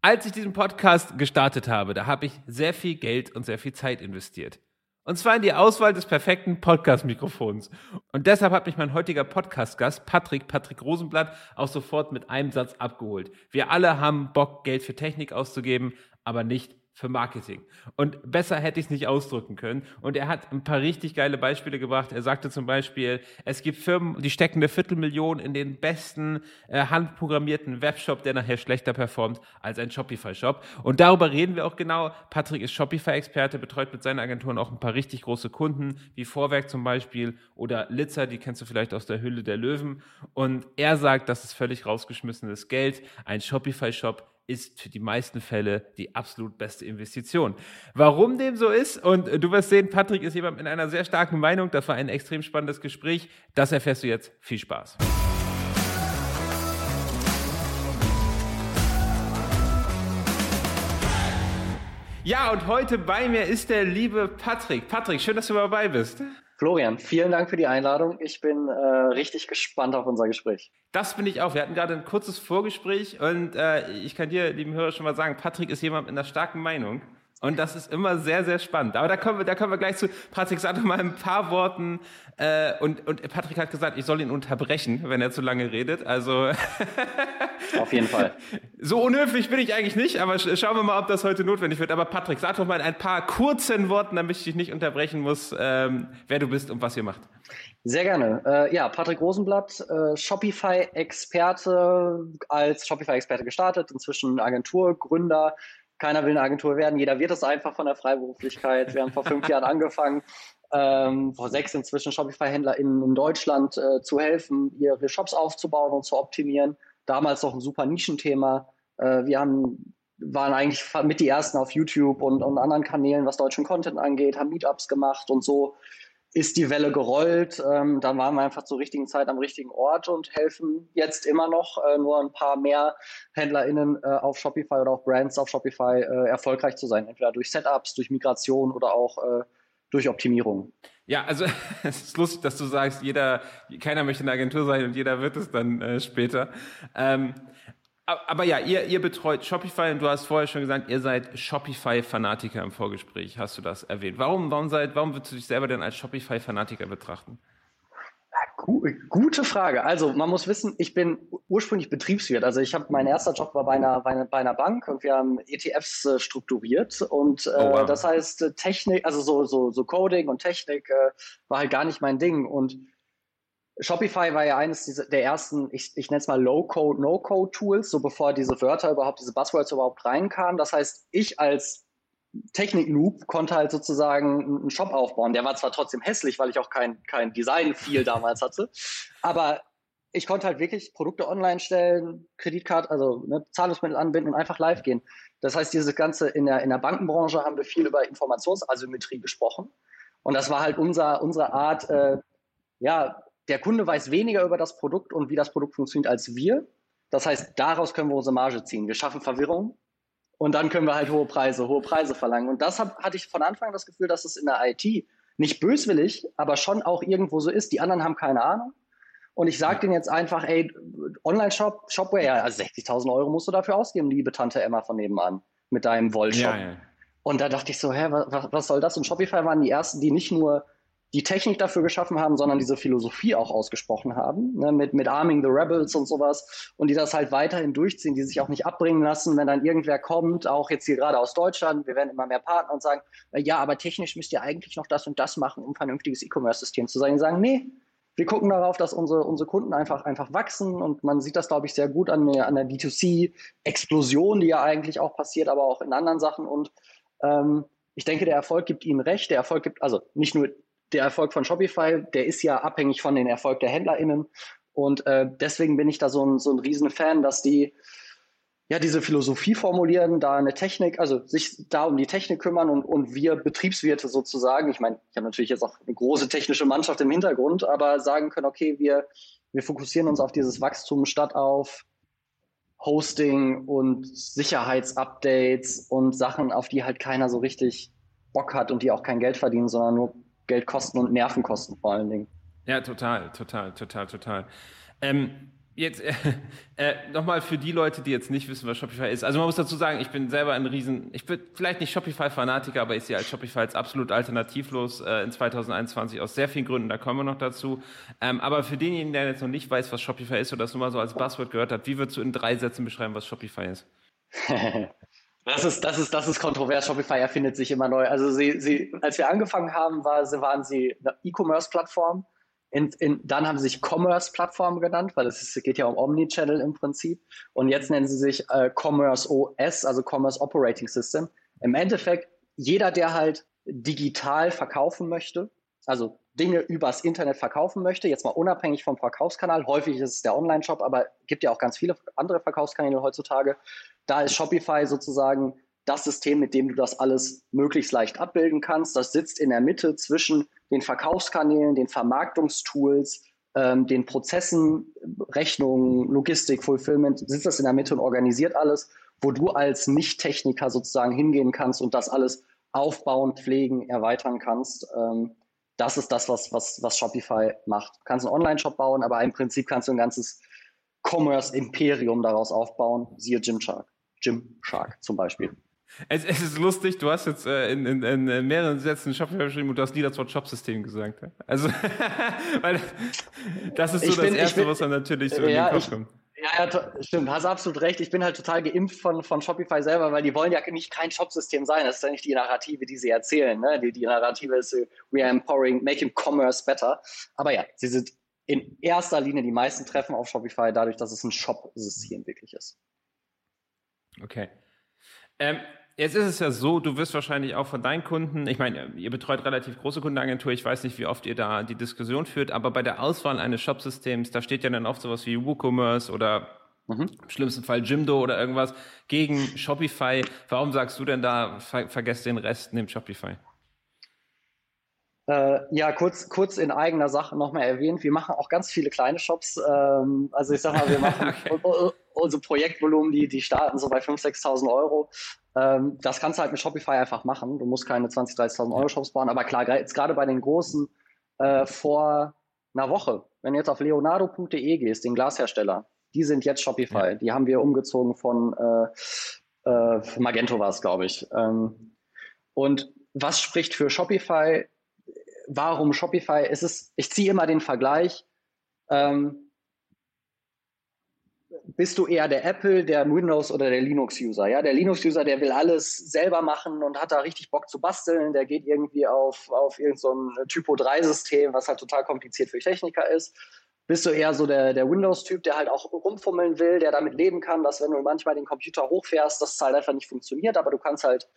Als ich diesen Podcast gestartet habe, da habe ich sehr viel Geld und sehr viel Zeit investiert. Und zwar in die Auswahl des perfekten Podcast-Mikrofons. Und deshalb hat mich mein heutiger Podcast-Gast, Patrick, Patrick Rosenblatt, auch sofort mit einem Satz abgeholt. Wir alle haben Bock, Geld für Technik auszugeben, aber nicht für Marketing. Und besser hätte ich es nicht ausdrücken können. Und er hat ein paar richtig geile Beispiele gebracht. Er sagte zum Beispiel, es gibt Firmen, die stecken eine Viertelmillion in den besten äh, handprogrammierten Webshop, der nachher schlechter performt als ein Shopify-Shop. Und darüber reden wir auch genau. Patrick ist Shopify-Experte, betreut mit seinen Agenturen auch ein paar richtig große Kunden, wie Vorwerk zum Beispiel oder Litzer, die kennst du vielleicht aus der Hülle der Löwen. Und er sagt, das ist völlig rausgeschmissenes Geld. Ein Shopify-Shop ist für die meisten Fälle die absolut beste Investition. Warum dem so ist, und du wirst sehen, Patrick ist jemand mit einer sehr starken Meinung, das war ein extrem spannendes Gespräch, das erfährst du jetzt. Viel Spaß. Ja, und heute bei mir ist der liebe Patrick. Patrick, schön, dass du dabei bist. Florian, vielen Dank für die Einladung. Ich bin äh, richtig gespannt auf unser Gespräch. Das bin ich auch. Wir hatten gerade ein kurzes Vorgespräch und äh, ich kann dir, lieben Hörer, schon mal sagen, Patrick ist jemand mit einer starken Meinung. Und das ist immer sehr, sehr spannend. Aber da kommen wir, da kommen wir gleich zu. Patrick, sag doch mal ein paar Worten. Äh, und, und Patrick hat gesagt, ich soll ihn unterbrechen, wenn er zu lange redet. Also auf jeden Fall. So unhöflich bin ich eigentlich nicht, aber schauen wir mal, ob das heute notwendig wird. Aber Patrick, sag doch mal in ein paar kurzen Worten, damit ich dich nicht unterbrechen muss, ähm, wer du bist und was ihr macht. Sehr gerne. Äh, ja, Patrick Rosenblatt, äh, Shopify-Experte, als Shopify-Experte gestartet, inzwischen Agenturgründer, keiner will eine Agentur werden, jeder wird es einfach von der Freiberuflichkeit. Wir haben vor fünf Jahren angefangen, ähm, vor sechs inzwischen Shopify-HändlerInnen in Deutschland äh, zu helfen, ihre Shops aufzubauen und zu optimieren. Damals noch ein super Nischenthema. Äh, wir haben, waren eigentlich mit die ersten auf YouTube und, und anderen Kanälen, was deutschen Content angeht, haben Meetups gemacht und so ist die Welle gerollt. Ähm, dann waren wir einfach zur richtigen Zeit am richtigen Ort und helfen jetzt immer noch äh, nur ein paar mehr HändlerInnen äh, auf Shopify oder auch Brands auf Shopify äh, erfolgreich zu sein. Entweder durch Setups, durch Migration oder auch äh, durch Optimierung. Ja, also es ist lustig, dass du sagst, jeder, keiner möchte eine Agentur sein und jeder wird es dann äh, später. Ähm, aber ja, ihr, ihr betreut Shopify und du hast vorher schon gesagt, ihr seid Shopify-Fanatiker im Vorgespräch, hast du das erwähnt. Warum, warum, seid, warum würdest du dich selber denn als Shopify-Fanatiker betrachten? Gute Frage. Also man muss wissen, ich bin ursprünglich Betriebswirt. Also ich habe mein erster Job war bei einer, bei einer, bei einer Bank und wir haben ETFs äh, strukturiert und äh, oh, wow. das heißt äh, Technik, also so so so Coding und Technik äh, war halt gar nicht mein Ding und Shopify war ja eines der ersten, ich, ich nenne es mal Low-Code, No-Code-Tools, so bevor diese Wörter überhaupt, diese Buzzwords überhaupt reinkamen. Das heißt, ich als Technik-Noob konnte halt sozusagen einen Shop aufbauen. Der war zwar trotzdem hässlich, weil ich auch kein, kein Design-Feel damals hatte, aber ich konnte halt wirklich Produkte online stellen, Kreditkarte, also ne, Zahlungsmittel anbinden und einfach live gehen. Das heißt, dieses Ganze in der, in der Bankenbranche haben wir viel über Informationsasymmetrie gesprochen. Und das war halt unser, unsere Art, äh, ja, der Kunde weiß weniger über das Produkt und wie das Produkt funktioniert als wir. Das heißt, daraus können wir unsere Marge ziehen. Wir schaffen Verwirrung und dann können wir halt hohe Preise, hohe Preise verlangen. Und das hab, hatte ich von Anfang an das Gefühl, dass es in der IT nicht böswillig, aber schon auch irgendwo so ist. Die anderen haben keine Ahnung. Und ich sage denen jetzt einfach, ey, Online-Shop, Shopware, ja, also 60.000 Euro musst du dafür ausgeben, liebe Tante Emma von nebenan, mit deinem Wollshop. Ja, ja. Und da dachte ich so, hä, was, was soll das? Und Shopify waren die ersten, die nicht nur die Technik dafür geschaffen haben, sondern diese Philosophie auch ausgesprochen haben, ne, mit, mit Arming the Rebels und sowas und die das halt weiterhin durchziehen, die sich auch nicht abbringen lassen, wenn dann irgendwer kommt, auch jetzt hier gerade aus Deutschland, wir werden immer mehr Partner und sagen, äh, ja, aber technisch müsst ihr eigentlich noch das und das machen, um ein vernünftiges E-Commerce-System zu sein. Die sagen, nee, wir gucken darauf, dass unsere, unsere Kunden einfach, einfach wachsen und man sieht das, glaube ich, sehr gut an der, an der B2C-Explosion, die ja eigentlich auch passiert, aber auch in anderen Sachen und ähm, ich denke, der Erfolg gibt ihnen recht. Der Erfolg gibt, also nicht nur der Erfolg von Shopify, der ist ja abhängig von den Erfolg der HändlerInnen. Und äh, deswegen bin ich da so ein, so ein riesen Fan, dass die ja diese Philosophie formulieren, da eine Technik, also sich da um die Technik kümmern und, und wir Betriebswirte sozusagen, ich meine, ich habe natürlich jetzt auch eine große technische Mannschaft im Hintergrund, aber sagen können, okay, wir, wir fokussieren uns auf dieses Wachstum statt auf Hosting und Sicherheitsupdates und Sachen, auf die halt keiner so richtig Bock hat und die auch kein Geld verdienen, sondern nur Geldkosten und Nervenkosten vor allen Dingen. Ja, total, total, total, total. Ähm, Jetzt äh, äh, nochmal für die Leute, die jetzt nicht wissen, was Shopify ist. Also man muss dazu sagen, ich bin selber ein Riesen, ich bin vielleicht nicht Shopify-Fanatiker, aber ich sehe als Shopify als absolut alternativlos äh, in 2021 aus sehr vielen Gründen, da kommen wir noch dazu. Ähm, aber für denjenigen, der jetzt noch nicht weiß, was Shopify ist oder das nur mal so als Buzzword gehört hat, wie würdest du in drei Sätzen beschreiben, was Shopify ist? Das ist, das ist, das ist kontrovers. Shopify erfindet sich immer neu. Also sie, sie, als wir angefangen haben, war, waren sie eine E-Commerce-Plattform in, in, dann haben sie sich Commerce-Plattform genannt, weil es geht ja um Omnichannel im Prinzip. Und jetzt nennen sie sich äh, Commerce OS, also Commerce Operating System. Im Endeffekt, jeder, der halt digital verkaufen möchte, also Dinge übers Internet verkaufen möchte, jetzt mal unabhängig vom Verkaufskanal, häufig ist es der Online-Shop, aber gibt ja auch ganz viele andere Verkaufskanäle heutzutage, da ist Shopify sozusagen das System, mit dem du das alles möglichst leicht abbilden kannst. Das sitzt in der Mitte zwischen den Verkaufskanälen, den Vermarktungstools, ähm, den Prozessen, Rechnungen, Logistik, Fulfillment, sitzt das in der Mitte und organisiert alles, wo du als Nicht-Techniker sozusagen hingehen kannst und das alles aufbauen, pflegen, erweitern kannst. Ähm, das ist das, was, was, was Shopify macht. Du kannst einen Online-Shop bauen, aber im Prinzip kannst du ein ganzes Commerce-Imperium daraus aufbauen. Siehe Gymshark. Gymshark zum Beispiel. Es, es, ist lustig, du hast jetzt äh, in, in, in, mehreren Sätzen Shopify geschrieben und du hast nie das Wort Shopsystem gesagt. Also, weil das ist so ich das bin, Erste, bin, was dann natürlich so ja, in den Kopf kommt. Ja, ja, stimmt, hast absolut recht. Ich bin halt total geimpft von, von Shopify selber, weil die wollen ja nicht kein Shopsystem sein. Das ist ja nicht die Narrative, die sie erzählen. Ne? Die, die Narrative ist, we are empowering, making commerce better. Aber ja, sie sind in erster Linie die meisten Treffen auf Shopify dadurch, dass es ein Shop-System wirklich ist. Okay. Ähm, Jetzt ist es ja so, du wirst wahrscheinlich auch von deinen Kunden, ich meine, ihr betreut relativ große Kundenagentur, ich weiß nicht, wie oft ihr da die Diskussion führt, aber bei der Auswahl eines Shopsystems, da steht ja dann oft sowas wie WooCommerce oder mhm. im schlimmsten Fall Jimdo oder irgendwas gegen Shopify. Warum sagst du denn da, ver vergesst den Rest, nehmt Shopify? Äh, ja, kurz, kurz in eigener Sache nochmal erwähnt, wir machen auch ganz viele kleine Shops. Ähm, also ich sag mal, wir machen okay. Unsere Projektvolumen, die, die starten so bei 5.000, 6.000 Euro. Ähm, das kannst du halt mit Shopify einfach machen. Du musst keine 20.000, 30.000 Euro Shops bauen. Aber klar, jetzt gerade bei den großen äh, vor einer Woche, wenn du jetzt auf leonardo.de gehst, den Glashersteller, die sind jetzt Shopify. Ja. Die haben wir umgezogen von äh, äh, Magento war es, glaube ich. Ähm, und was spricht für Shopify? Warum Shopify? Es ist, ich ziehe immer den Vergleich. Ähm, bist du eher der Apple, der Windows oder der Linux-User? Ja, der Linux-User, der will alles selber machen und hat da richtig Bock zu basteln. Der geht irgendwie auf, auf irgendein so Typo-3-System, was halt total kompliziert für Techniker ist. Bist du eher so der, der Windows-Typ, der halt auch rumfummeln will, der damit leben kann, dass wenn du manchmal den Computer hochfährst, das halt einfach nicht funktioniert, aber du kannst halt,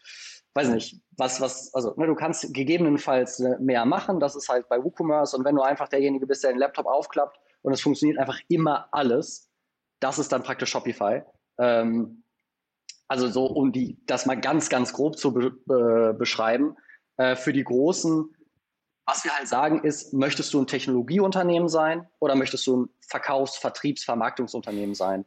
weiß nicht, was, was, also ne, du kannst gegebenenfalls mehr machen, das ist halt bei WooCommerce und wenn du einfach derjenige bist, der den Laptop aufklappt und es funktioniert einfach immer alles, das ist dann praktisch Shopify. Ähm, also so, um die, das mal ganz, ganz grob zu be be beschreiben. Äh, für die Großen, was wir halt sagen ist, möchtest du ein Technologieunternehmen sein oder möchtest du ein Verkaufs-, Vertriebs-, Vermarktungsunternehmen sein?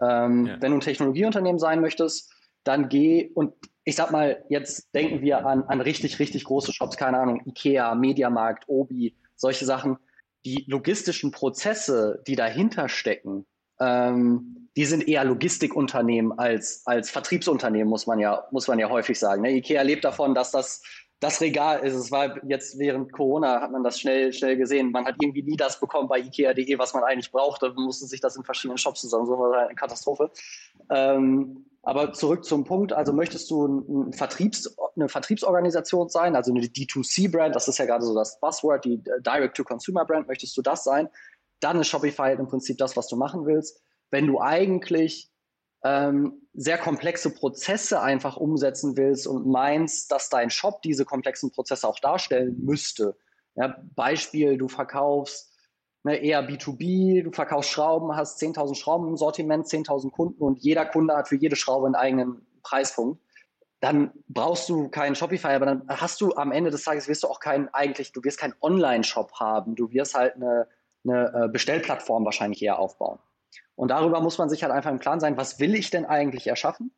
Ähm, ja. Wenn du ein Technologieunternehmen sein möchtest, dann geh und ich sag mal, jetzt denken wir an, an richtig, richtig große Shops, keine Ahnung, Ikea, Mediamarkt, Obi, solche Sachen. Die logistischen Prozesse, die dahinter stecken, ähm, die sind eher Logistikunternehmen als, als Vertriebsunternehmen, muss man ja, muss man ja häufig sagen. Ne? Ikea lebt davon, dass das das Regal ist. Es war jetzt während Corona hat man das schnell, schnell gesehen. Man hat irgendwie nie das bekommen bei Ikea.de, was man eigentlich brauchte. Man musste sich das in verschiedenen Shops zusammen. So war eine Katastrophe. Ähm, aber zurück zum Punkt. Also möchtest du ein Vertriebs, eine Vertriebsorganisation sein, also eine D2C-Brand, das ist ja gerade so das Buzzword, die Direct-to-Consumer-Brand, möchtest du das sein? Dann ist Shopify im Prinzip das, was du machen willst. Wenn du eigentlich ähm, sehr komplexe Prozesse einfach umsetzen willst und meinst, dass dein Shop diese komplexen Prozesse auch darstellen müsste. Ja, Beispiel, du verkaufst ne, eher B2B, du verkaufst Schrauben, hast 10.000 Schrauben im Sortiment, 10.000 Kunden und jeder Kunde hat für jede Schraube einen eigenen Preispunkt. Dann brauchst du keinen Shopify, aber dann hast du am Ende des Tages wirst du auch keinen eigentlich, du wirst keinen Online-Shop haben. Du wirst halt eine eine äh, Bestellplattform wahrscheinlich eher aufbauen. Und darüber muss man sich halt einfach im Klaren sein, was will ich denn eigentlich erschaffen?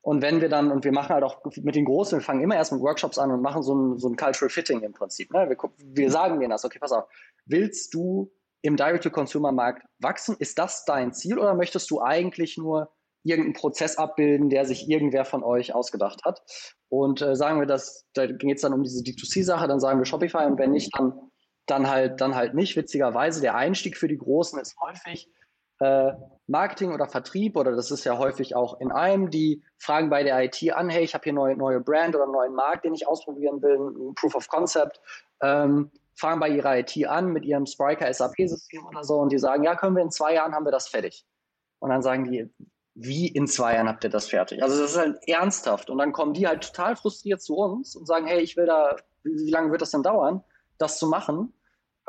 Und wenn wir dann, und wir machen halt auch mit den Großen, wir fangen immer erst mit Workshops an und machen so ein, so ein Cultural Fitting im Prinzip. Ne? Wir, wir sagen denen das, okay, pass auf, willst du im Direct-to-Consumer-Markt wachsen? Ist das dein Ziel oder möchtest du eigentlich nur irgendeinen Prozess abbilden, der sich irgendwer von euch ausgedacht hat? Und äh, sagen wir das, da geht es dann um diese D2C-Sache, dann sagen wir Shopify und wenn nicht, dann, dann halt, dann halt nicht. Witzigerweise, der Einstieg für die Großen ist häufig äh, Marketing oder Vertrieb oder das ist ja häufig auch in einem, die fragen bei der IT an, hey, ich habe hier neue, neue Brand oder einen neuen Markt, den ich ausprobieren will, ein Proof of Concept. Ähm, fangen bei ihrer IT an mit ihrem Spriker SAP-System oder so und die sagen, ja, können wir in zwei Jahren haben wir das fertig. Und dann sagen die, wie in zwei Jahren habt ihr das fertig? Also das ist halt ernsthaft. Und dann kommen die halt total frustriert zu uns und sagen, hey, ich will da, wie lange wird das denn dauern, das zu machen?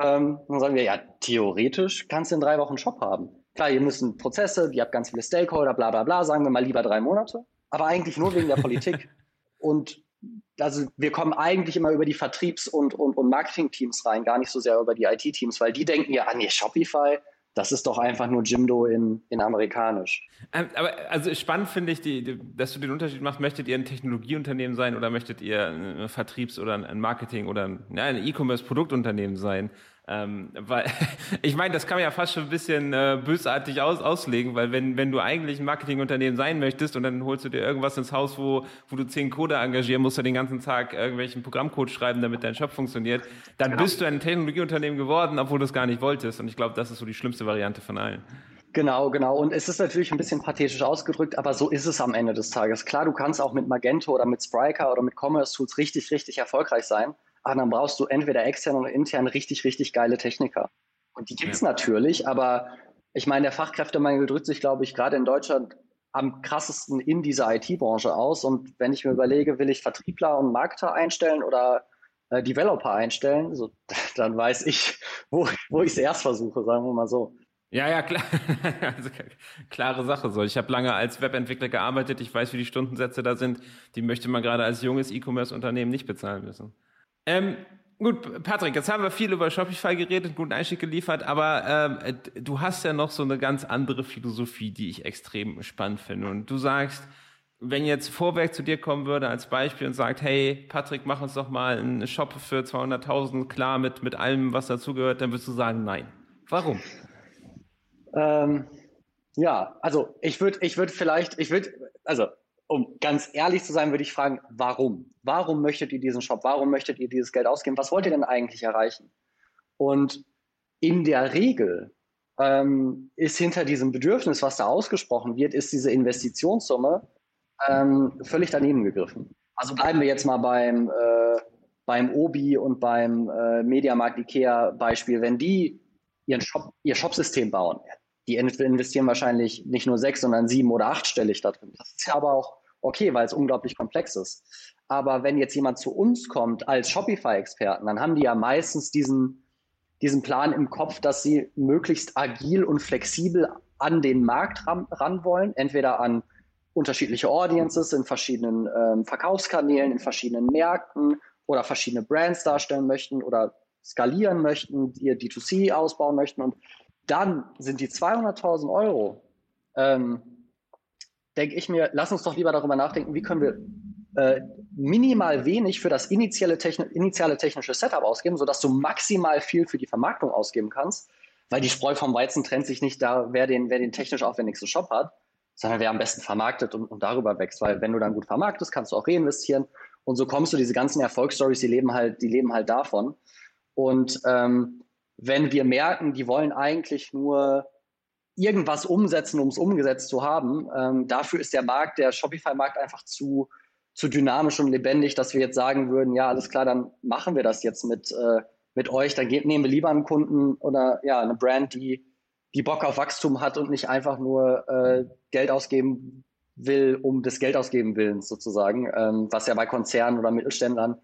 Ähm, dann sagen wir, ja, theoretisch kannst du in drei Wochen einen Shop haben. Klar, ihr müssen Prozesse, ihr habt ganz viele Stakeholder, bla bla bla, sagen wir mal lieber drei Monate. Aber eigentlich nur wegen der Politik. Und also wir kommen eigentlich immer über die Vertriebs- und, und, und Marketing-Teams rein, gar nicht so sehr über die IT-Teams, weil die denken ja, ah nee, Shopify, das ist doch einfach nur Jimdo in, in amerikanisch. Ähm, aber also spannend finde ich, die, die, dass du den Unterschied machst. Möchtet ihr ein Technologieunternehmen sein oder möchtet ihr ein Vertriebs- oder ein Marketing- oder ein, ein E-Commerce-Produktunternehmen sein? Ähm, weil ich meine, das kann man ja fast schon ein bisschen äh, bösartig aus, auslegen, weil wenn, wenn du eigentlich ein Marketingunternehmen sein möchtest und dann holst du dir irgendwas ins Haus, wo, wo du zehn Coder engagieren musst, du den ganzen Tag irgendwelchen Programmcode schreiben, damit dein Shop funktioniert, dann genau. bist du ein Technologieunternehmen geworden, obwohl du es gar nicht wolltest. Und ich glaube, das ist so die schlimmste Variante von allen. Genau, genau. Und es ist natürlich ein bisschen pathetisch ausgedrückt, aber so ist es am Ende des Tages. Klar, du kannst auch mit Magento oder mit Spryker oder mit Commerce Tools richtig, richtig erfolgreich sein ah, dann brauchst du entweder extern oder intern richtig, richtig geile Techniker. Und die gibt's ja. natürlich, aber ich meine, der Fachkräftemangel drückt sich, glaube ich, gerade in Deutschland am krassesten in dieser IT-Branche aus. Und wenn ich mir überlege, will ich Vertriebler und Marketer einstellen oder äh, Developer einstellen, so, dann weiß ich, wo, wo ich es erst versuche, sagen wir mal so. Ja, ja, klar. also, klare Sache so. Ich habe lange als Webentwickler gearbeitet. Ich weiß, wie die Stundensätze da sind. Die möchte man gerade als junges E-Commerce-Unternehmen nicht bezahlen müssen. Ähm, gut, Patrick, jetzt haben wir viel über Shopify geredet, guten Einstieg geliefert, aber ähm, du hast ja noch so eine ganz andere Philosophie, die ich extrem spannend finde. Und du sagst, wenn jetzt Vorwerk zu dir kommen würde als Beispiel und sagt, hey, Patrick, mach uns doch mal einen Shop für 200.000, klar, mit, mit allem, was dazugehört, dann würdest du sagen, nein. Warum? Ähm, ja, also ich würde ich würde vielleicht, ich würde, also um ganz ehrlich zu sein, würde ich fragen, warum? Warum möchtet ihr diesen Shop? Warum möchtet ihr dieses Geld ausgeben? Was wollt ihr denn eigentlich erreichen? Und in der Regel ähm, ist hinter diesem Bedürfnis, was da ausgesprochen wird, ist diese Investitionssumme ähm, völlig daneben gegriffen. Also bleiben wir jetzt mal beim, äh, beim Obi und beim äh, Mediamarkt Ikea Beispiel. Wenn die ihren Shop, ihr Shopsystem bauen, die investieren wahrscheinlich nicht nur sechs, sondern sieben oder achtstellig da drin. Das ist ja aber auch okay, weil es unglaublich komplex ist. Aber wenn jetzt jemand zu uns kommt als Shopify-Experten, dann haben die ja meistens diesen, diesen Plan im Kopf, dass sie möglichst agil und flexibel an den Markt ran, ran wollen, entweder an unterschiedliche Audiences in verschiedenen ähm, Verkaufskanälen, in verschiedenen Märkten oder verschiedene Brands darstellen möchten oder skalieren möchten, ihr D2C ausbauen möchten. Und dann sind die 200.000 Euro ähm, denke ich mir, lass uns doch lieber darüber nachdenken, wie können wir äh, minimal wenig für das initiale, techni initiale technische Setup ausgeben, sodass du maximal viel für die Vermarktung ausgeben kannst, weil die Spreu vom Weizen trennt sich nicht da, wer den, wer den technisch aufwendigsten Shop hat, sondern wer am besten vermarktet und, und darüber wächst, weil wenn du dann gut vermarktest, kannst du auch reinvestieren. Und so kommst du, diese ganzen Erfolgsstories, die leben halt, die leben halt davon. Und ähm, wenn wir merken, die wollen eigentlich nur irgendwas umsetzen, um es umgesetzt zu haben. Ähm, dafür ist der Markt, der Shopify-Markt einfach zu, zu dynamisch und lebendig, dass wir jetzt sagen würden, ja, alles klar, dann machen wir das jetzt mit, äh, mit euch. Dann nehmen wir lieber einen Kunden oder ja, eine Brand, die, die Bock auf Wachstum hat und nicht einfach nur äh, Geld ausgeben will, um des Geld ausgeben Willens sozusagen, ähm, was ja bei Konzernen oder Mittelständlern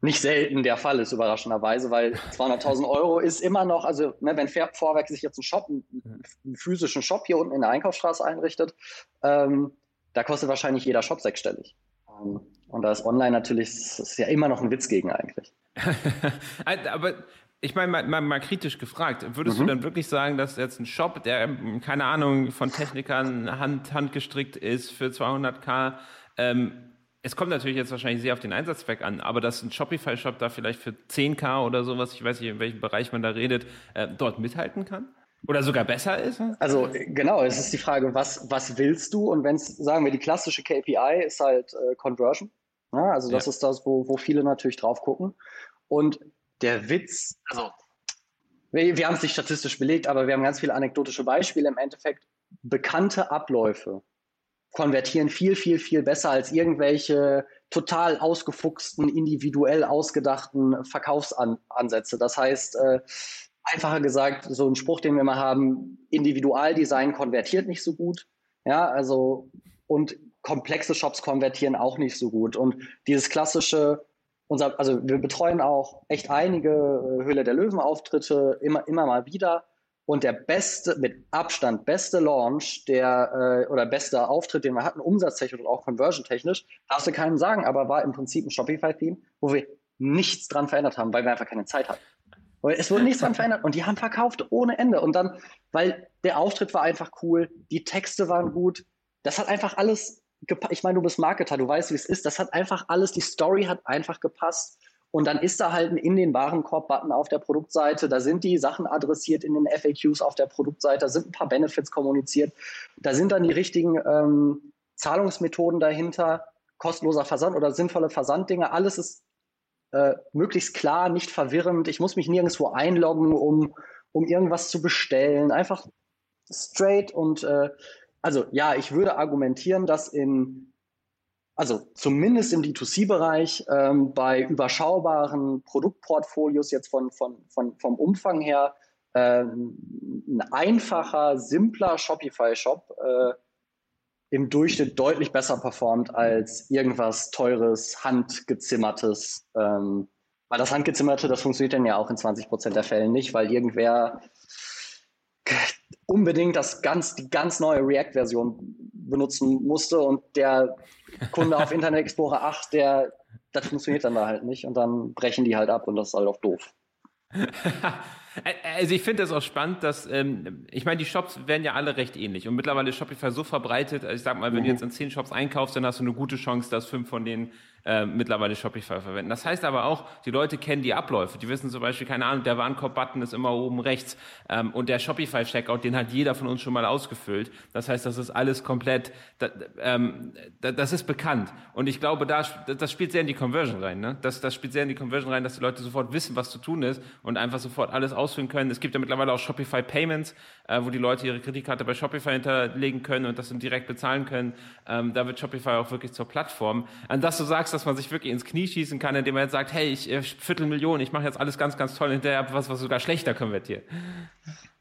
nicht selten der Fall ist, überraschenderweise, weil 200.000 Euro ist immer noch, also ne, wenn Vorwerk sich jetzt einen Shop, einen, physischen Shop hier unten in der Einkaufsstraße einrichtet, ähm, da kostet wahrscheinlich jeder Shop sechsstellig. Ähm, und da ist online natürlich, ist ja immer noch ein Witz gegen eigentlich. Aber ich meine, mal, mal, mal, kritisch gefragt, würdest mhm. du dann wirklich sagen, dass jetzt ein Shop, der, keine Ahnung, von Technikern hand, handgestrickt ist für 200k, ähm, es kommt natürlich jetzt wahrscheinlich sehr auf den Einsatzzweck an, aber dass ein Shopify-Shop da vielleicht für 10k oder sowas, ich weiß nicht, in welchem Bereich man da redet, äh, dort mithalten kann? Oder sogar besser ist? Also genau, es ist die Frage, was, was willst du? Und wenn es, sagen wir, die klassische KPI ist halt äh, Conversion. Ja, also das ja. ist das, wo, wo viele natürlich drauf gucken. Und der Witz, also wir, wir haben es nicht statistisch belegt, aber wir haben ganz viele anekdotische Beispiele. Im Endeffekt bekannte Abläufe konvertieren viel, viel, viel besser als irgendwelche total ausgefuchsten, individuell ausgedachten Verkaufsansätze. Das heißt, äh, einfacher gesagt, so ein Spruch, den wir mal haben, Individualdesign konvertiert nicht so gut. Ja, also, und komplexe Shops konvertieren auch nicht so gut. Und dieses klassische, unser, also wir betreuen auch echt einige äh, Höhle der Löwen Auftritte immer, immer mal wieder. Und der beste, mit Abstand beste Launch, der äh, oder beste Auftritt, den wir hatten, umsatztechnisch und auch conversion-technisch, darfst du keinem sagen, aber war im Prinzip ein Shopify-Theme, wo wir nichts dran verändert haben, weil wir einfach keine Zeit hatten. Es wurde nichts dran verändert und die haben verkauft ohne Ende. Und dann, weil der Auftritt war einfach cool, die Texte waren gut, das hat einfach alles gepasst. Ich meine, du bist Marketer, du weißt, wie es ist. Das hat einfach alles, die Story hat einfach gepasst. Und dann ist da halt in den Warenkorb-Button auf der Produktseite. Da sind die Sachen adressiert in den FAQs auf der Produktseite. Da sind ein paar Benefits kommuniziert. Da sind dann die richtigen ähm, Zahlungsmethoden dahinter. Kostenloser Versand oder sinnvolle Versanddinge. Alles ist äh, möglichst klar, nicht verwirrend. Ich muss mich nirgendwo einloggen, um, um irgendwas zu bestellen. Einfach straight und äh, also ja, ich würde argumentieren, dass in also zumindest im D2C-Bereich ähm, bei überschaubaren Produktportfolios jetzt von, von, von, vom Umfang her äh, ein einfacher, simpler Shopify-Shop äh, im Durchschnitt deutlich besser performt als irgendwas teures, handgezimmertes. Ähm, weil das handgezimmerte, das funktioniert dann ja auch in 20 Prozent der Fällen nicht, weil irgendwer unbedingt das ganz, die ganz neue React-Version benutzen musste und der Kunde auf Internet Explorer 8, der, das funktioniert dann da halt nicht und dann brechen die halt ab und das ist halt auch doof. Also ich finde es auch spannend, dass, ähm, ich meine, die Shops werden ja alle recht ähnlich und mittlerweile ist Shopify so verbreitet, also ich sag mal, wenn mhm. du jetzt in zehn Shops einkaufst, dann hast du eine gute Chance, dass fünf von denen äh, mittlerweile Shopify verwenden. Das heißt aber auch, die Leute kennen die Abläufe. Die wissen zum Beispiel, keine Ahnung, der Warenkorb-Button ist immer oben rechts ähm, und der Shopify-Checkout, den hat jeder von uns schon mal ausgefüllt. Das heißt, das ist alles komplett, da, ähm, da, das ist bekannt. Und ich glaube, da, das spielt sehr in die Conversion rein. Ne? Das, das spielt sehr in die Conversion rein, dass die Leute sofort wissen, was zu tun ist und einfach sofort alles ausfüllen können. Es gibt ja mittlerweile auch Shopify Payments, äh, wo die Leute ihre Kreditkarte bei Shopify hinterlegen können und das dann direkt bezahlen können. Ähm, da wird Shopify auch wirklich zur Plattform. An das du sagst, dass man sich wirklich ins Knie schießen kann, indem man jetzt sagt, hey, ich äh, Viertelmillion, ich mache jetzt alles ganz, ganz toll, hinterher was, was sogar schlechter konvertiert.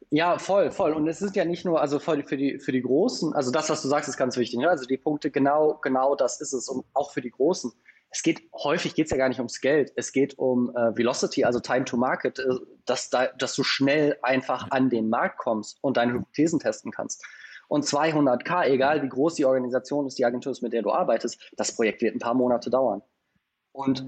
Ja, voll, voll. Und es ist ja nicht nur, also für die, für die Großen, also das, was du sagst, ist ganz wichtig. Ne? Also die Punkte, genau, genau das ist es. Und auch für die Großen. Es geht, häufig geht es ja gar nicht ums Geld. Es geht um äh, Velocity, also Time to Market, äh, dass, da, dass du schnell einfach an den Markt kommst und deine Hypothesen testen kannst. Und 200k, egal wie groß die Organisation ist, die Agentur ist, mit der du arbeitest, das Projekt wird ein paar Monate dauern. Und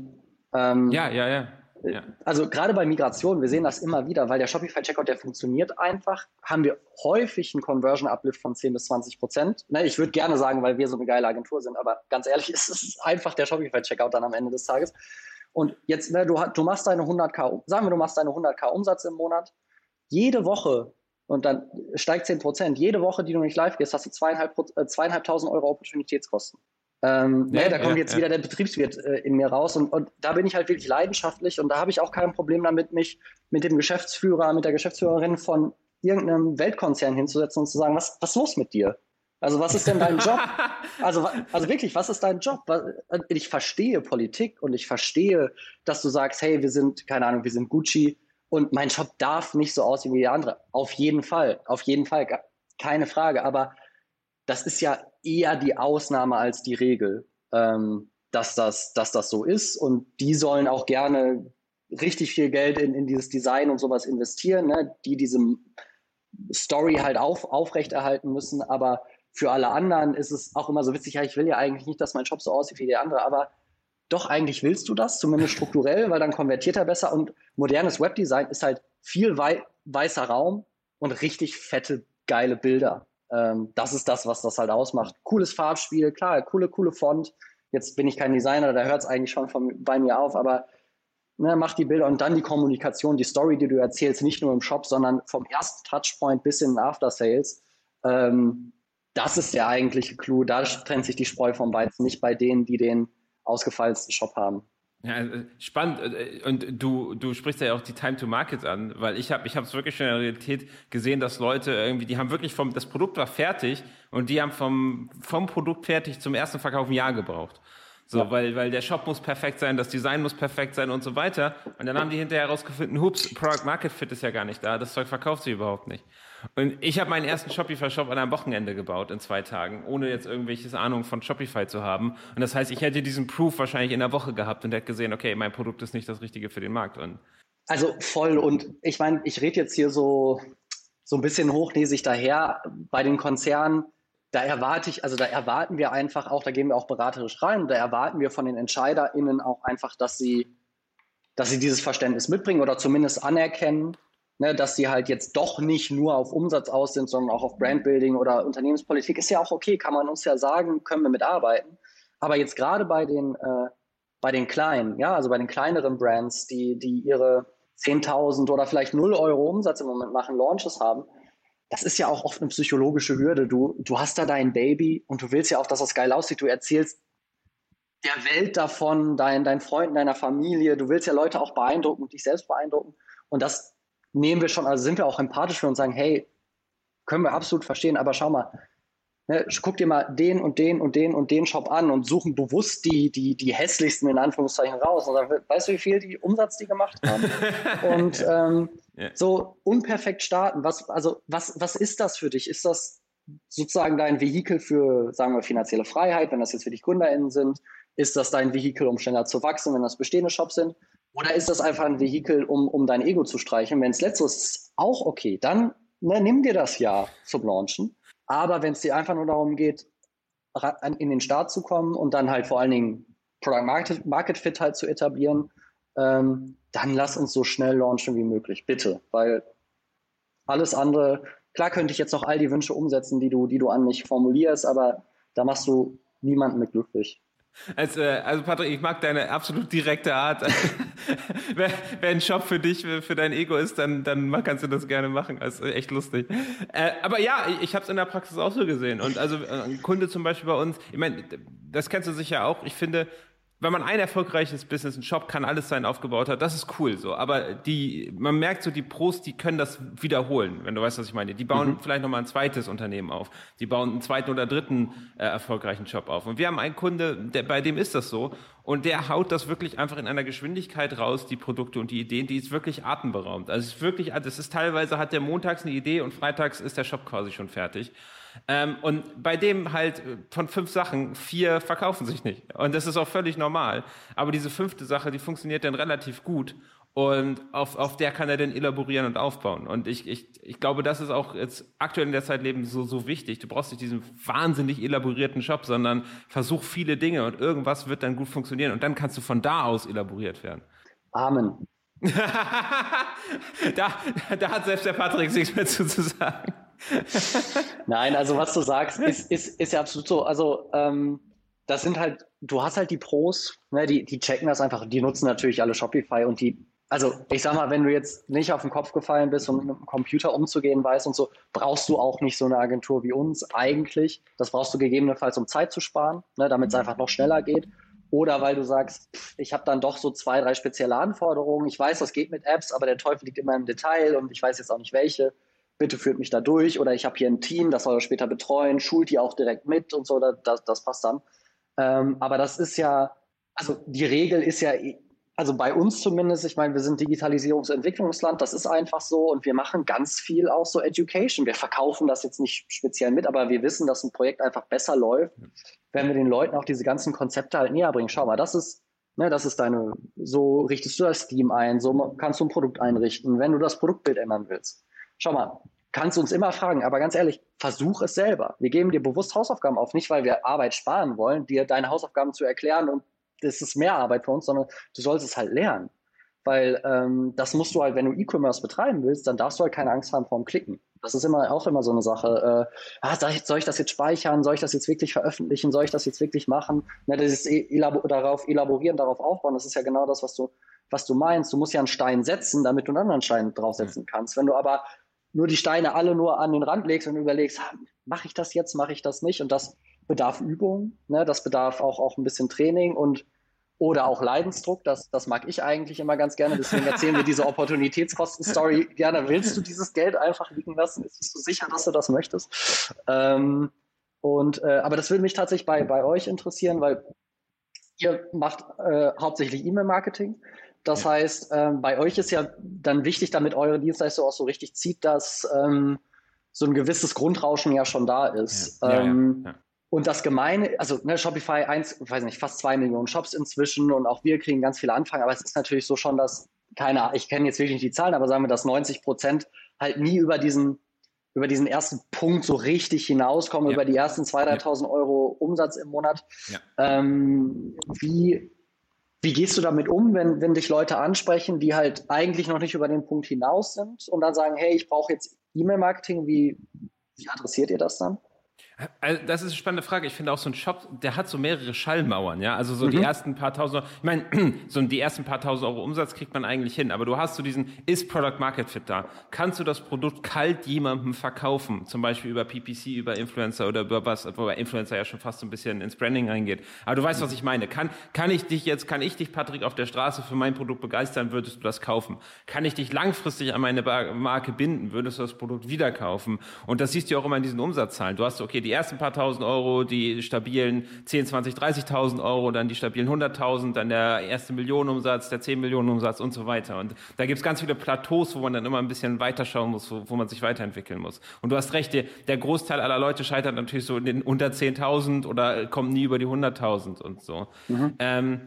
ähm, ja, ja, ja. Ja. Also gerade bei Migration, wir sehen das immer wieder, weil der Shopify Checkout, der funktioniert einfach, haben wir häufig einen Conversion Uplift von 10 bis 20 Prozent. Ne, ich würde gerne sagen, weil wir so eine geile Agentur sind, aber ganz ehrlich, ist es einfach der Shopify Checkout dann am Ende des Tages. Und jetzt, ne, du, du machst deine 100k, sagen wir, du machst deine 100k Umsatz im Monat. Jede Woche und dann steigt 10 Prozent. Jede Woche, die du nicht live gehst, hast du zweieinhalb, äh, zweieinhalbtausend Euro Opportunitätskosten. Ähm, ja, ne, da kommt ja, jetzt ja. wieder der Betriebswirt äh, in mir raus und, und da bin ich halt wirklich leidenschaftlich und da habe ich auch kein Problem damit, mich mit dem Geschäftsführer, mit der Geschäftsführerin von irgendeinem Weltkonzern hinzusetzen und zu sagen, was, was ist los mit dir? Also was ist denn dein Job? Also, also wirklich, was ist dein Job? Ich verstehe Politik und ich verstehe, dass du sagst, hey, wir sind, keine Ahnung, wir sind Gucci und mein Job darf nicht so aussehen wie der andere. Auf jeden Fall, auf jeden Fall, keine Frage. Aber das ist ja eher die Ausnahme als die Regel, ähm, dass, das, dass das so ist. Und die sollen auch gerne richtig viel Geld in, in dieses Design und sowas investieren, ne? die diese Story halt auf, aufrechterhalten müssen. Aber für alle anderen ist es auch immer so witzig, ja, ich will ja eigentlich nicht, dass mein Job so aussieht wie der andere, aber doch eigentlich willst du das, zumindest strukturell, weil dann konvertiert er besser. Und modernes Webdesign ist halt viel wei weißer Raum und richtig fette, geile Bilder. Ähm, das ist das, was das halt ausmacht. Cooles Farbspiel, klar, coole, coole Font, jetzt bin ich kein Designer, da hört es eigentlich schon von, bei mir auf, aber ne, mach die Bilder und dann die Kommunikation, die Story, die du erzählst, nicht nur im Shop, sondern vom ersten Touchpoint bis in den After Sales. Ähm, das ist der eigentliche Clou. Da trennt sich die Spreu vom Weizen, nicht bei denen, die den ausgefallensten Shop haben. Ja, äh, spannend. Äh, und du, du sprichst ja auch die Time to Market an, weil ich habe ich es wirklich schon in der Realität gesehen, dass Leute irgendwie, die haben wirklich vom, das Produkt war fertig und die haben vom, vom Produkt fertig zum ersten Verkauf ein Jahr gebraucht. So, ja. weil, weil der Shop muss perfekt sein, das Design muss perfekt sein und so weiter. Und dann haben die hinterher herausgefunden, hups, Product Market Fit ist ja gar nicht da, das Zeug verkauft sie überhaupt nicht. Und ich habe meinen ersten Shopify-Shop an einem Wochenende gebaut in zwei Tagen, ohne jetzt irgendwelches Ahnung von Shopify zu haben. Und das heißt, ich hätte diesen Proof wahrscheinlich in der Woche gehabt und hätte gesehen, okay, mein Produkt ist nicht das Richtige für den Markt. Und also voll. Und ich meine, ich rede jetzt hier so, so ein bisschen hochnäsig daher bei den Konzernen da erwarte ich, also da erwarten wir einfach auch, da gehen wir auch beraterisch rein, da erwarten wir von den EntscheiderInnen auch einfach, dass sie, dass sie dieses Verständnis mitbringen oder zumindest anerkennen, ne, dass sie halt jetzt doch nicht nur auf Umsatz aus sind, sondern auch auf Brandbuilding oder Unternehmenspolitik. Ist ja auch okay, kann man uns ja sagen, können wir mitarbeiten. Aber jetzt gerade bei den, äh, bei den kleinen, ja, also bei den kleineren Brands, die, die ihre 10.000 oder vielleicht 0 Euro Umsatz im Moment machen, Launches haben, das ist ja auch oft eine psychologische Hürde. Du, du hast da dein Baby und du willst ja auch, dass das geil aussieht. Du erzählst der Welt davon, dein, deinen Freunden, deiner Familie. Du willst ja Leute auch beeindrucken und dich selbst beeindrucken. Und das nehmen wir schon, also sind wir auch empathisch für und sagen, hey, können wir absolut verstehen, aber schau mal, Ne, guck dir mal den und den und den und den Shop an und suchen bewusst die, die, die hässlichsten in Anführungszeichen raus. Und dann, weißt du, wie viel die Umsatz die gemacht haben? und ähm, yeah. so unperfekt starten. Was, also, was, was ist das für dich? Ist das sozusagen dein Vehikel für, sagen wir, finanzielle Freiheit, wenn das jetzt für dich GründerInnen sind? Ist das dein Vehikel, um schneller zu wachsen, wenn das bestehende Shops sind? Oder ist das einfach ein Vehikel, um, um dein Ego zu streichen? Wenn es letzteres ist, auch okay. Dann ne, nimm dir das Jahr zum Launchen aber wenn es dir einfach nur darum geht, in den Start zu kommen und dann halt vor allen Dingen Product Market, Market Fit halt zu etablieren, ähm, dann lass uns so schnell launchen wie möglich, bitte. Weil alles andere, klar könnte ich jetzt noch all die Wünsche umsetzen, die du, die du an mich formulierst, aber da machst du niemanden mit glücklich. Also, also Patrick, ich mag deine absolut direkte Art. wer, wer ein Job für dich, für dein Ego ist, dann, dann kannst du das gerne machen. Das ist echt lustig. Äh, aber ja, ich, ich habe es in der Praxis auch so gesehen. Und also äh, ein Kunde zum Beispiel bei uns, ich meine, das kennst du sicher auch. Ich finde, wenn man ein erfolgreiches Business, ein Shop kann alles sein aufgebaut hat, das ist cool so. Aber die, man merkt so, die Pros, die können das wiederholen, wenn du weißt, was ich meine. Die bauen mhm. vielleicht nochmal ein zweites Unternehmen auf. Die bauen einen zweiten oder dritten äh, erfolgreichen Shop auf. Und wir haben einen Kunde, der, bei dem ist das so. Und der haut das wirklich einfach in einer Geschwindigkeit raus, die Produkte und die Ideen, die ist wirklich atemberaubend. Also es ist wirklich, das ist teilweise hat der montags eine Idee und freitags ist der Shop quasi schon fertig. Ähm, und bei dem halt äh, von fünf Sachen, vier verkaufen sich nicht. Und das ist auch völlig normal. Aber diese fünfte Sache, die funktioniert dann relativ gut. Und auf, auf der kann er dann elaborieren und aufbauen. Und ich, ich, ich glaube, das ist auch jetzt aktuell in der Zeitleben so, so wichtig. Du brauchst nicht diesen wahnsinnig elaborierten Shop, sondern versuch viele Dinge und irgendwas wird dann gut funktionieren. Und dann kannst du von da aus elaboriert werden. Amen. da, da hat selbst der Patrick nichts mehr zu, zu sagen. Nein, also was du sagst, ist, ist, ist ja absolut so. Also ähm, das sind halt, du hast halt die Pros, ne, die, die checken das einfach, die nutzen natürlich alle Shopify und die, also ich sag mal, wenn du jetzt nicht auf den Kopf gefallen bist und mit dem Computer umzugehen weißt und so, brauchst du auch nicht so eine Agentur wie uns eigentlich. Das brauchst du gegebenenfalls, um Zeit zu sparen, ne, damit es einfach noch schneller geht. Oder weil du sagst, pff, ich habe dann doch so zwei, drei spezielle Anforderungen. Ich weiß, das geht mit Apps, aber der Teufel liegt immer im Detail und ich weiß jetzt auch nicht welche bitte führt mich da durch oder ich habe hier ein Team, das soll er später betreuen, schult die auch direkt mit und so, das, das passt dann. Ähm, aber das ist ja, also die Regel ist ja, also bei uns zumindest, ich meine, wir sind Digitalisierungs- und Entwicklungsland, das ist einfach so und wir machen ganz viel auch so Education. Wir verkaufen das jetzt nicht speziell mit, aber wir wissen, dass ein Projekt einfach besser läuft, wenn wir den Leuten auch diese ganzen Konzepte halt näher bringen. Schau mal, das ist Ne, das ist deine, so richtest du das Team ein, so kannst du ein Produkt einrichten, wenn du das Produktbild ändern willst schau mal, kannst du uns immer fragen, aber ganz ehrlich, versuch es selber. Wir geben dir bewusst Hausaufgaben auf, nicht weil wir Arbeit sparen wollen, dir deine Hausaufgaben zu erklären und das ist mehr Arbeit für uns, sondern du sollst es halt lernen. Weil ähm, das musst du halt, wenn du E-Commerce betreiben willst, dann darfst du halt keine Angst haben vorm Klicken. Das ist immer auch immer so eine Sache. Äh, ah, soll, ich, soll, ich, das jetzt speichern? Soll ich das jetzt wirklich veröffentlichen? Soll ich das jetzt wirklich machen? Ne, das e, elabor darauf elaborieren, darauf aufbauen. Das ist ja genau das, was du, was du meinst. Du musst ja einen Stein setzen, damit du einen anderen Stein draufsetzen kannst. Wenn du aber nur die Steine alle nur an den Rand legst und überlegst, mache ich das jetzt, mache ich das nicht? Und das bedarf Übung, ne? das bedarf auch, auch ein bisschen Training und oder auch Leidensdruck, das, das mag ich eigentlich immer ganz gerne. Deswegen erzählen wir diese Opportunitätskosten-Story gerne. Willst du dieses Geld einfach liegen lassen? Bist du sicher, dass du das möchtest? Ähm, und, äh, aber das würde mich tatsächlich bei, bei euch interessieren, weil ihr macht äh, hauptsächlich E-Mail-Marketing. Das ja. heißt, ähm, bei euch ist ja dann wichtig, damit eure Dienstleistung auch so richtig zieht, dass ähm, so ein gewisses Grundrauschen ja schon da ist. Ja. Ähm, ja, und das Gemeine, also ne, Shopify eins, ich weiß nicht, fast zwei Millionen Shops inzwischen und auch wir kriegen ganz viele Anfragen, aber es ist natürlich so schon, dass, keine ich kenne jetzt wirklich nicht die Zahlen, aber sagen wir, dass 90 Prozent halt nie über diesen, über diesen ersten Punkt so richtig hinauskommen, ja. über die ersten 2.000, 3.000 ja. Euro Umsatz im Monat. Ja. Ähm, wie, wie gehst du damit um, wenn, wenn dich Leute ansprechen, die halt eigentlich noch nicht über den Punkt hinaus sind und dann sagen, hey, ich brauche jetzt E-Mail-Marketing, wie, wie adressiert ihr das dann? Also das ist eine spannende Frage. Ich finde auch so ein Shop, der hat so mehrere Schallmauern, ja. Also so mhm. die ersten paar tausend, ich meine, so die ersten paar tausend Euro Umsatz kriegt man eigentlich hin. Aber du hast so diesen, ist Product Market Fit da? Kannst du das Produkt kalt jemandem verkaufen? Zum Beispiel über PPC, über Influencer oder über was, wobei Influencer ja schon fast so ein bisschen ins Branding reingeht. Aber du weißt, was ich meine. Kann, kann ich dich jetzt, kann ich dich, Patrick, auf der Straße für mein Produkt begeistern, würdest du das kaufen? Kann ich dich langfristig an meine Marke binden, würdest du das Produkt wieder kaufen? Und das siehst du auch immer in diesen Umsatzzahlen. Du hast, okay, die ersten paar tausend Euro, die stabilen 10, 20, 30.000 Euro, dann die stabilen 100.000, dann der erste Millionenumsatz, der 10 Millionen Umsatz und so weiter. Und da gibt es ganz viele Plateaus, wo man dann immer ein bisschen weiterschauen muss, wo, wo man sich weiterentwickeln muss. Und du hast recht, der, der Großteil aller Leute scheitert natürlich so in den unter 10.000 oder kommt nie über die 100.000 und so. Mhm. Ähm,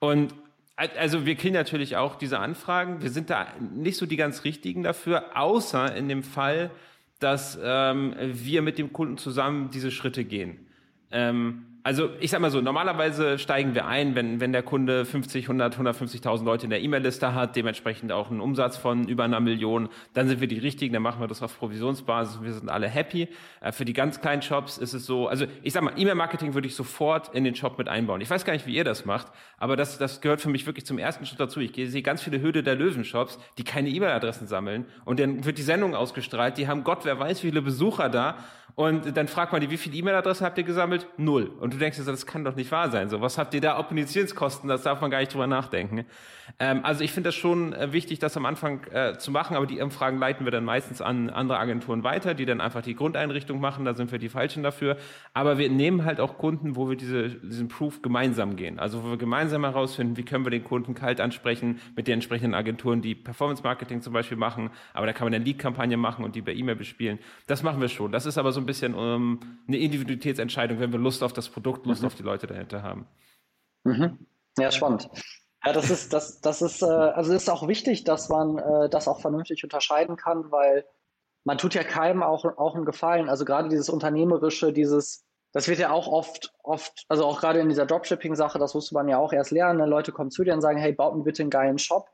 und also wir kriegen natürlich auch diese Anfragen. Wir sind da nicht so die ganz richtigen dafür, außer in dem Fall, dass ähm, wir mit dem Kunden zusammen diese Schritte gehen. Ähm, also ich sag mal so, normalerweise steigen wir ein, wenn, wenn der Kunde 50, 100, 150.000 Leute in der E-Mail-Liste hat, dementsprechend auch einen Umsatz von über einer Million, dann sind wir die Richtigen, dann machen wir das auf Provisionsbasis und wir sind alle happy. Äh, für die ganz kleinen Shops ist es so, also ich sag mal, E-Mail-Marketing würde ich sofort in den Shop mit einbauen. Ich weiß gar nicht, wie ihr das macht, aber das, das gehört für mich wirklich zum ersten Schritt dazu. Ich sehe ganz viele Höhle der Löwen-Shops, die keine E-Mail-Adressen sammeln und dann wird die Sendung ausgestrahlt, die haben Gott, wer weiß, wie viele Besucher da und dann fragt man die, wie viele E-Mail-Adressen habt ihr gesammelt? Null. Und du denkst dir so, das kann doch nicht wahr sein. So, was habt ihr da? Optimierungskosten, das darf man gar nicht drüber nachdenken. Ähm, also ich finde das schon äh, wichtig, das am Anfang äh, zu machen, aber die Umfragen leiten wir dann meistens an andere Agenturen weiter, die dann einfach die Grundeinrichtung machen, da sind wir die Falschen dafür. Aber wir nehmen halt auch Kunden, wo wir diese, diesen Proof gemeinsam gehen. Also wo wir gemeinsam herausfinden, wie können wir den Kunden kalt ansprechen mit den entsprechenden Agenturen, die Performance-Marketing zum Beispiel machen, aber da kann man eine Lead-Kampagne machen und die per E-Mail bespielen. Das machen wir schon. Das ist aber so ein bisschen ähm, eine Individualitätsentscheidung, wenn wir Lust auf das Produkt, Lust mhm. auf die Leute dahinter haben. Mhm. Ja, spannend. Ja, das ist, das, das ist, äh, also ist auch wichtig, dass man äh, das auch vernünftig unterscheiden kann, weil man tut ja keinem auch, auch einen Gefallen. Also gerade dieses Unternehmerische, dieses, das wird ja auch oft, oft, also auch gerade in dieser Dropshipping-Sache, das musste man ja auch erst lernen. Ne? Leute kommen zu dir und sagen, hey, baut mir bitte einen geilen Shop.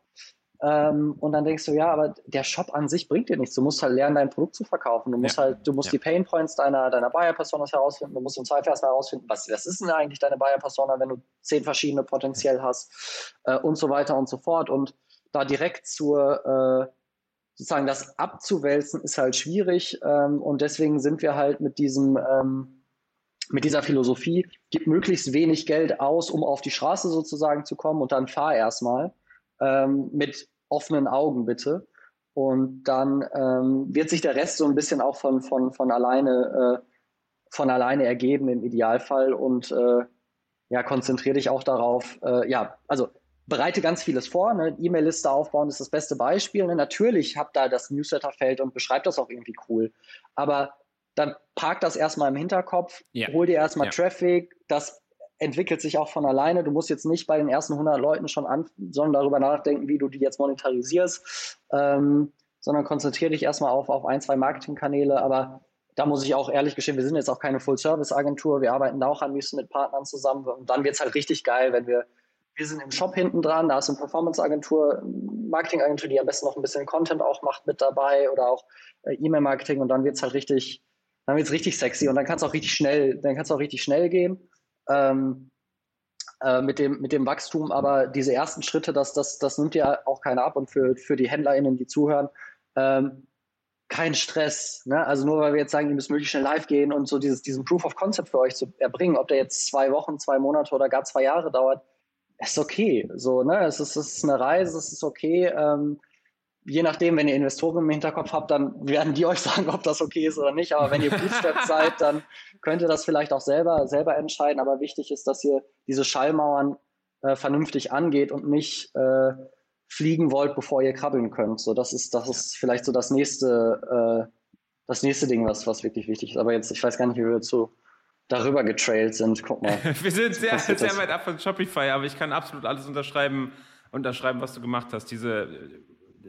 Ähm, und dann denkst du, ja, aber der Shop an sich bringt dir nichts. Du musst halt lernen, dein Produkt zu verkaufen. Du musst ja. halt, du musst ja. die Pain Points deiner, deiner Buyer-Personas herausfinden. Du musst im Zweifel erstmal herausfinden, was, was ist denn eigentlich deine Buyer-Persona, wenn du zehn verschiedene potenziell hast, äh, und so weiter und so fort. Und da direkt zur, äh, sozusagen das abzuwälzen, ist halt schwierig. Ähm, und deswegen sind wir halt mit diesem, ähm, mit dieser Philosophie, gib möglichst wenig Geld aus, um auf die Straße sozusagen zu kommen und dann fahr erstmal ähm, mit offenen Augen bitte. Und dann ähm, wird sich der Rest so ein bisschen auch von, von, von alleine, äh, von alleine ergeben im Idealfall und äh, ja, konzentriere dich auch darauf, äh, ja, also bereite ganz vieles vor. Ne? E-Mail-Liste aufbauen ist das beste Beispiel. Ne? Natürlich habt da das Newsletter-Feld und beschreibt das auch irgendwie cool. Aber dann park das erstmal im Hinterkopf, ja. hol dir erstmal ja. Traffic, das entwickelt sich auch von alleine. Du musst jetzt nicht bei den ersten 100 Leuten schon an, sondern darüber nachdenken, wie du die jetzt monetarisierst, ähm, sondern konzentriere dich erstmal auf, auf ein, zwei Marketingkanäle. Aber da muss ich auch ehrlich gestehen, wir sind jetzt auch keine Full-Service-Agentur. Wir arbeiten da auch am liebsten mit Partnern zusammen. Und dann wird es halt richtig geil, wenn wir Wir sind im Shop hinten dran, da ist eine Performance-Agentur, Marketing-Agentur, die am besten noch ein bisschen Content auch macht mit dabei oder auch äh, E-Mail-Marketing und dann wird's halt richtig, dann wird's richtig sexy und dann kann's auch richtig schnell, dann kann's auch richtig schnell gehen. Ähm, äh, mit dem, mit dem Wachstum, aber diese ersten Schritte, das, das, das nimmt ja auch keiner ab und für, für die HändlerInnen, die zuhören, ähm, kein Stress. Ne? Also nur weil wir jetzt sagen, ihr müsst möglichst schnell live gehen und so dieses, diesen Proof of Concept für euch zu erbringen, ob der jetzt zwei Wochen, zwei Monate oder gar zwei Jahre dauert, ist okay. So, ne? Es ist, es ist eine Reise, es ist okay. Ähm, je nachdem, wenn ihr Investoren im Hinterkopf habt, dann werden die euch sagen, ob das okay ist oder nicht. Aber wenn ihr Bootstrap seid, dann könnt ihr das vielleicht auch selber, selber entscheiden. Aber wichtig ist, dass ihr diese Schallmauern äh, vernünftig angeht und nicht äh, fliegen wollt, bevor ihr krabbeln könnt. So, das ist, das ist vielleicht so das nächste, äh, das nächste Ding, was, was wirklich wichtig ist. Aber jetzt, ich weiß gar nicht, wie wir zu darüber getrailt sind. Guck mal. wir sind sehr, sehr weit ab von Shopify, aber ich kann absolut alles unterschreiben, unterschreiben, was du gemacht hast. Diese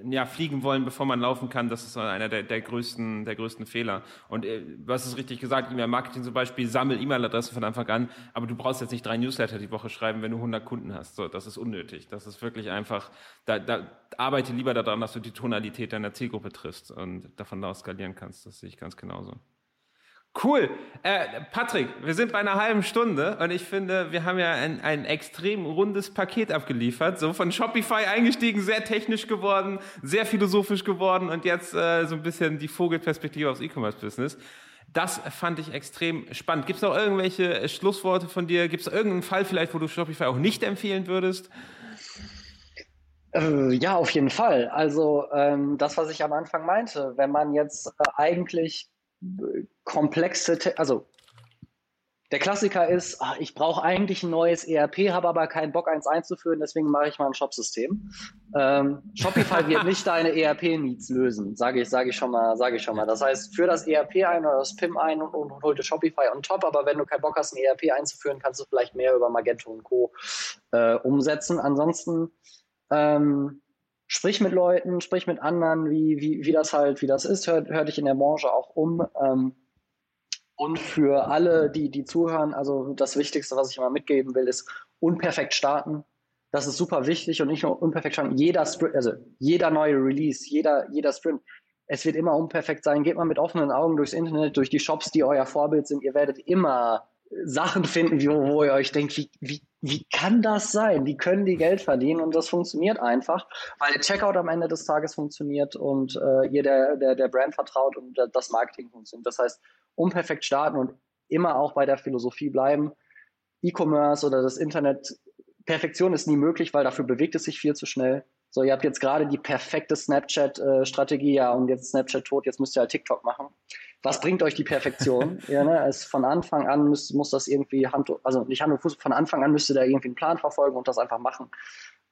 ja, fliegen wollen, bevor man laufen kann, das ist einer der, der größten, der größten Fehler. Und äh, du hast es richtig gesagt, E-Mail-Marketing zum Beispiel, sammel E-Mail-Adressen von Anfang an, aber du brauchst jetzt nicht drei Newsletter die Woche schreiben, wenn du 100 Kunden hast. So, das ist unnötig. Das ist wirklich einfach, da, da arbeite lieber daran, dass du die Tonalität deiner Zielgruppe triffst und davon aus skalieren kannst. Das sehe ich ganz genauso. Cool. Äh, Patrick, wir sind bei einer halben Stunde und ich finde, wir haben ja ein, ein extrem rundes Paket abgeliefert. So von Shopify eingestiegen, sehr technisch geworden, sehr philosophisch geworden und jetzt äh, so ein bisschen die Vogelperspektive aufs E-Commerce-Business. Das fand ich extrem spannend. Gibt es noch irgendwelche Schlussworte von dir? Gibt es irgendeinen Fall vielleicht, wo du Shopify auch nicht empfehlen würdest? Äh, ja, auf jeden Fall. Also ähm, das, was ich am Anfang meinte, wenn man jetzt äh, eigentlich komplexe, also der Klassiker ist, ach, ich brauche eigentlich ein neues ERP, habe aber keinen Bock, eins einzuführen, deswegen mache ich mal ein Shopsystem. Ähm, Shopify wird nicht deine ERP-Needs lösen, sage ich, sage ich schon mal, ich schon mal. Das heißt, führ das ERP ein oder das PIM ein und, und, und hol dir Shopify on top, aber wenn du keinen Bock hast, ein ERP einzuführen, kannst du vielleicht mehr über Magento und Co. Äh, umsetzen. Ansonsten ähm, sprich mit Leuten, sprich mit anderen, wie, wie, wie das halt, wie das ist, hör, hör dich in der Branche auch um. Ähm, und für alle, die, die zuhören, also das Wichtigste, was ich immer mitgeben will, ist unperfekt starten. Das ist super wichtig und nicht nur unperfekt starten. Jeder Sprint, also jeder neue Release, jeder, jeder Sprint, es wird immer unperfekt sein. Geht mal mit offenen Augen durchs Internet, durch die Shops, die euer Vorbild sind. Ihr werdet immer Sachen finden, wo, wo ihr euch denkt, wie, wie, wie kann das sein? Wie können die Geld verdienen? Und das funktioniert einfach, weil der Checkout am Ende des Tages funktioniert und äh, ihr der, der, der Brand vertraut und das Marketing funktioniert. Das heißt, unperfekt starten und immer auch bei der Philosophie bleiben. E-Commerce oder das Internet, Perfektion ist nie möglich, weil dafür bewegt es sich viel zu schnell. So, ihr habt jetzt gerade die perfekte Snapchat-Strategie, ja, und jetzt Snapchat tot, jetzt müsst ihr halt TikTok machen. Was bringt euch die Perfektion? ja, ne? Es von Anfang an muss, muss das irgendwie Hand, also nicht Hand und Fuß, von Anfang an müsst ihr da irgendwie einen Plan verfolgen und das einfach machen.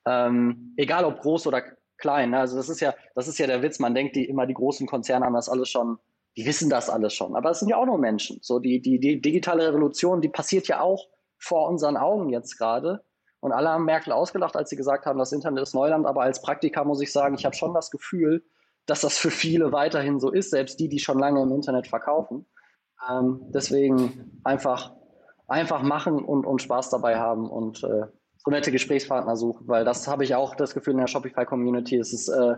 Ähm, egal ob groß oder klein. Ne? Also das ist ja, das ist ja der Witz. Man denkt die immer, die großen Konzerne haben das alles schon die wissen das alles schon. Aber es sind ja auch nur Menschen. So die, die, die digitale Revolution, die passiert ja auch vor unseren Augen jetzt gerade. Und alle haben Merkel ausgelacht, als sie gesagt haben, das Internet ist Neuland. Aber als Praktiker muss ich sagen, ich habe schon das Gefühl, dass das für viele weiterhin so ist, selbst die, die schon lange im Internet verkaufen. Ähm, deswegen einfach, einfach machen und, und Spaß dabei haben und äh, so nette Gesprächspartner suchen, weil das habe ich auch das Gefühl in der Shopify-Community. Es ist äh,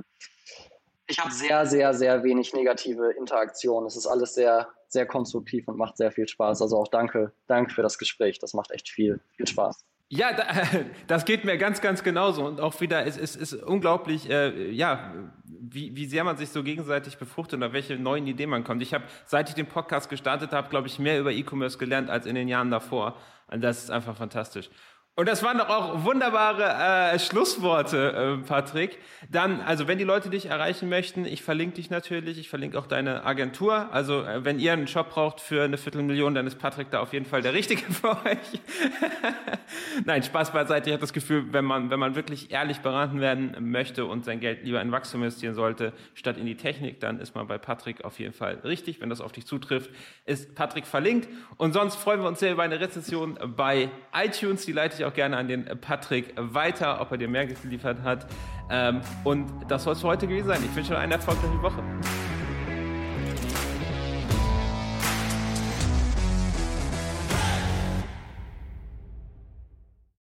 ich habe sehr, sehr, sehr wenig negative Interaktion. Es ist alles sehr, sehr konstruktiv und macht sehr viel Spaß. Also auch danke, danke für das Gespräch. Das macht echt viel, viel Spaß. Ja, das geht mir ganz, ganz genauso. Und auch wieder, es, es ist unglaublich, äh, ja, wie, wie sehr man sich so gegenseitig befruchtet und auf welche neuen Ideen man kommt. Ich habe, seit ich den Podcast gestartet habe, glaube ich, mehr über E-Commerce gelernt als in den Jahren davor. Und das ist einfach fantastisch. Und das waren doch auch wunderbare äh, Schlussworte, äh, Patrick. Dann, also wenn die Leute dich erreichen möchten, ich verlinke dich natürlich, ich verlinke auch deine Agentur. Also äh, wenn ihr einen Job braucht für eine Viertelmillion, dann ist Patrick da auf jeden Fall der Richtige für euch. Nein, Spaß beiseite. Ich habe das Gefühl, wenn man, wenn man wirklich ehrlich beraten werden möchte und sein Geld lieber in Wachstum investieren sollte, statt in die Technik, dann ist man bei Patrick auf jeden Fall richtig. Wenn das auf dich zutrifft, ist Patrick verlinkt. Und sonst freuen wir uns sehr über eine Rezension bei iTunes. Die leite ich auch gerne an den Patrick weiter, ob er dir mehr geliefert hat. Ähm, und das soll es für heute gewesen sein. Ich wünsche euch eine erfolgreiche Woche.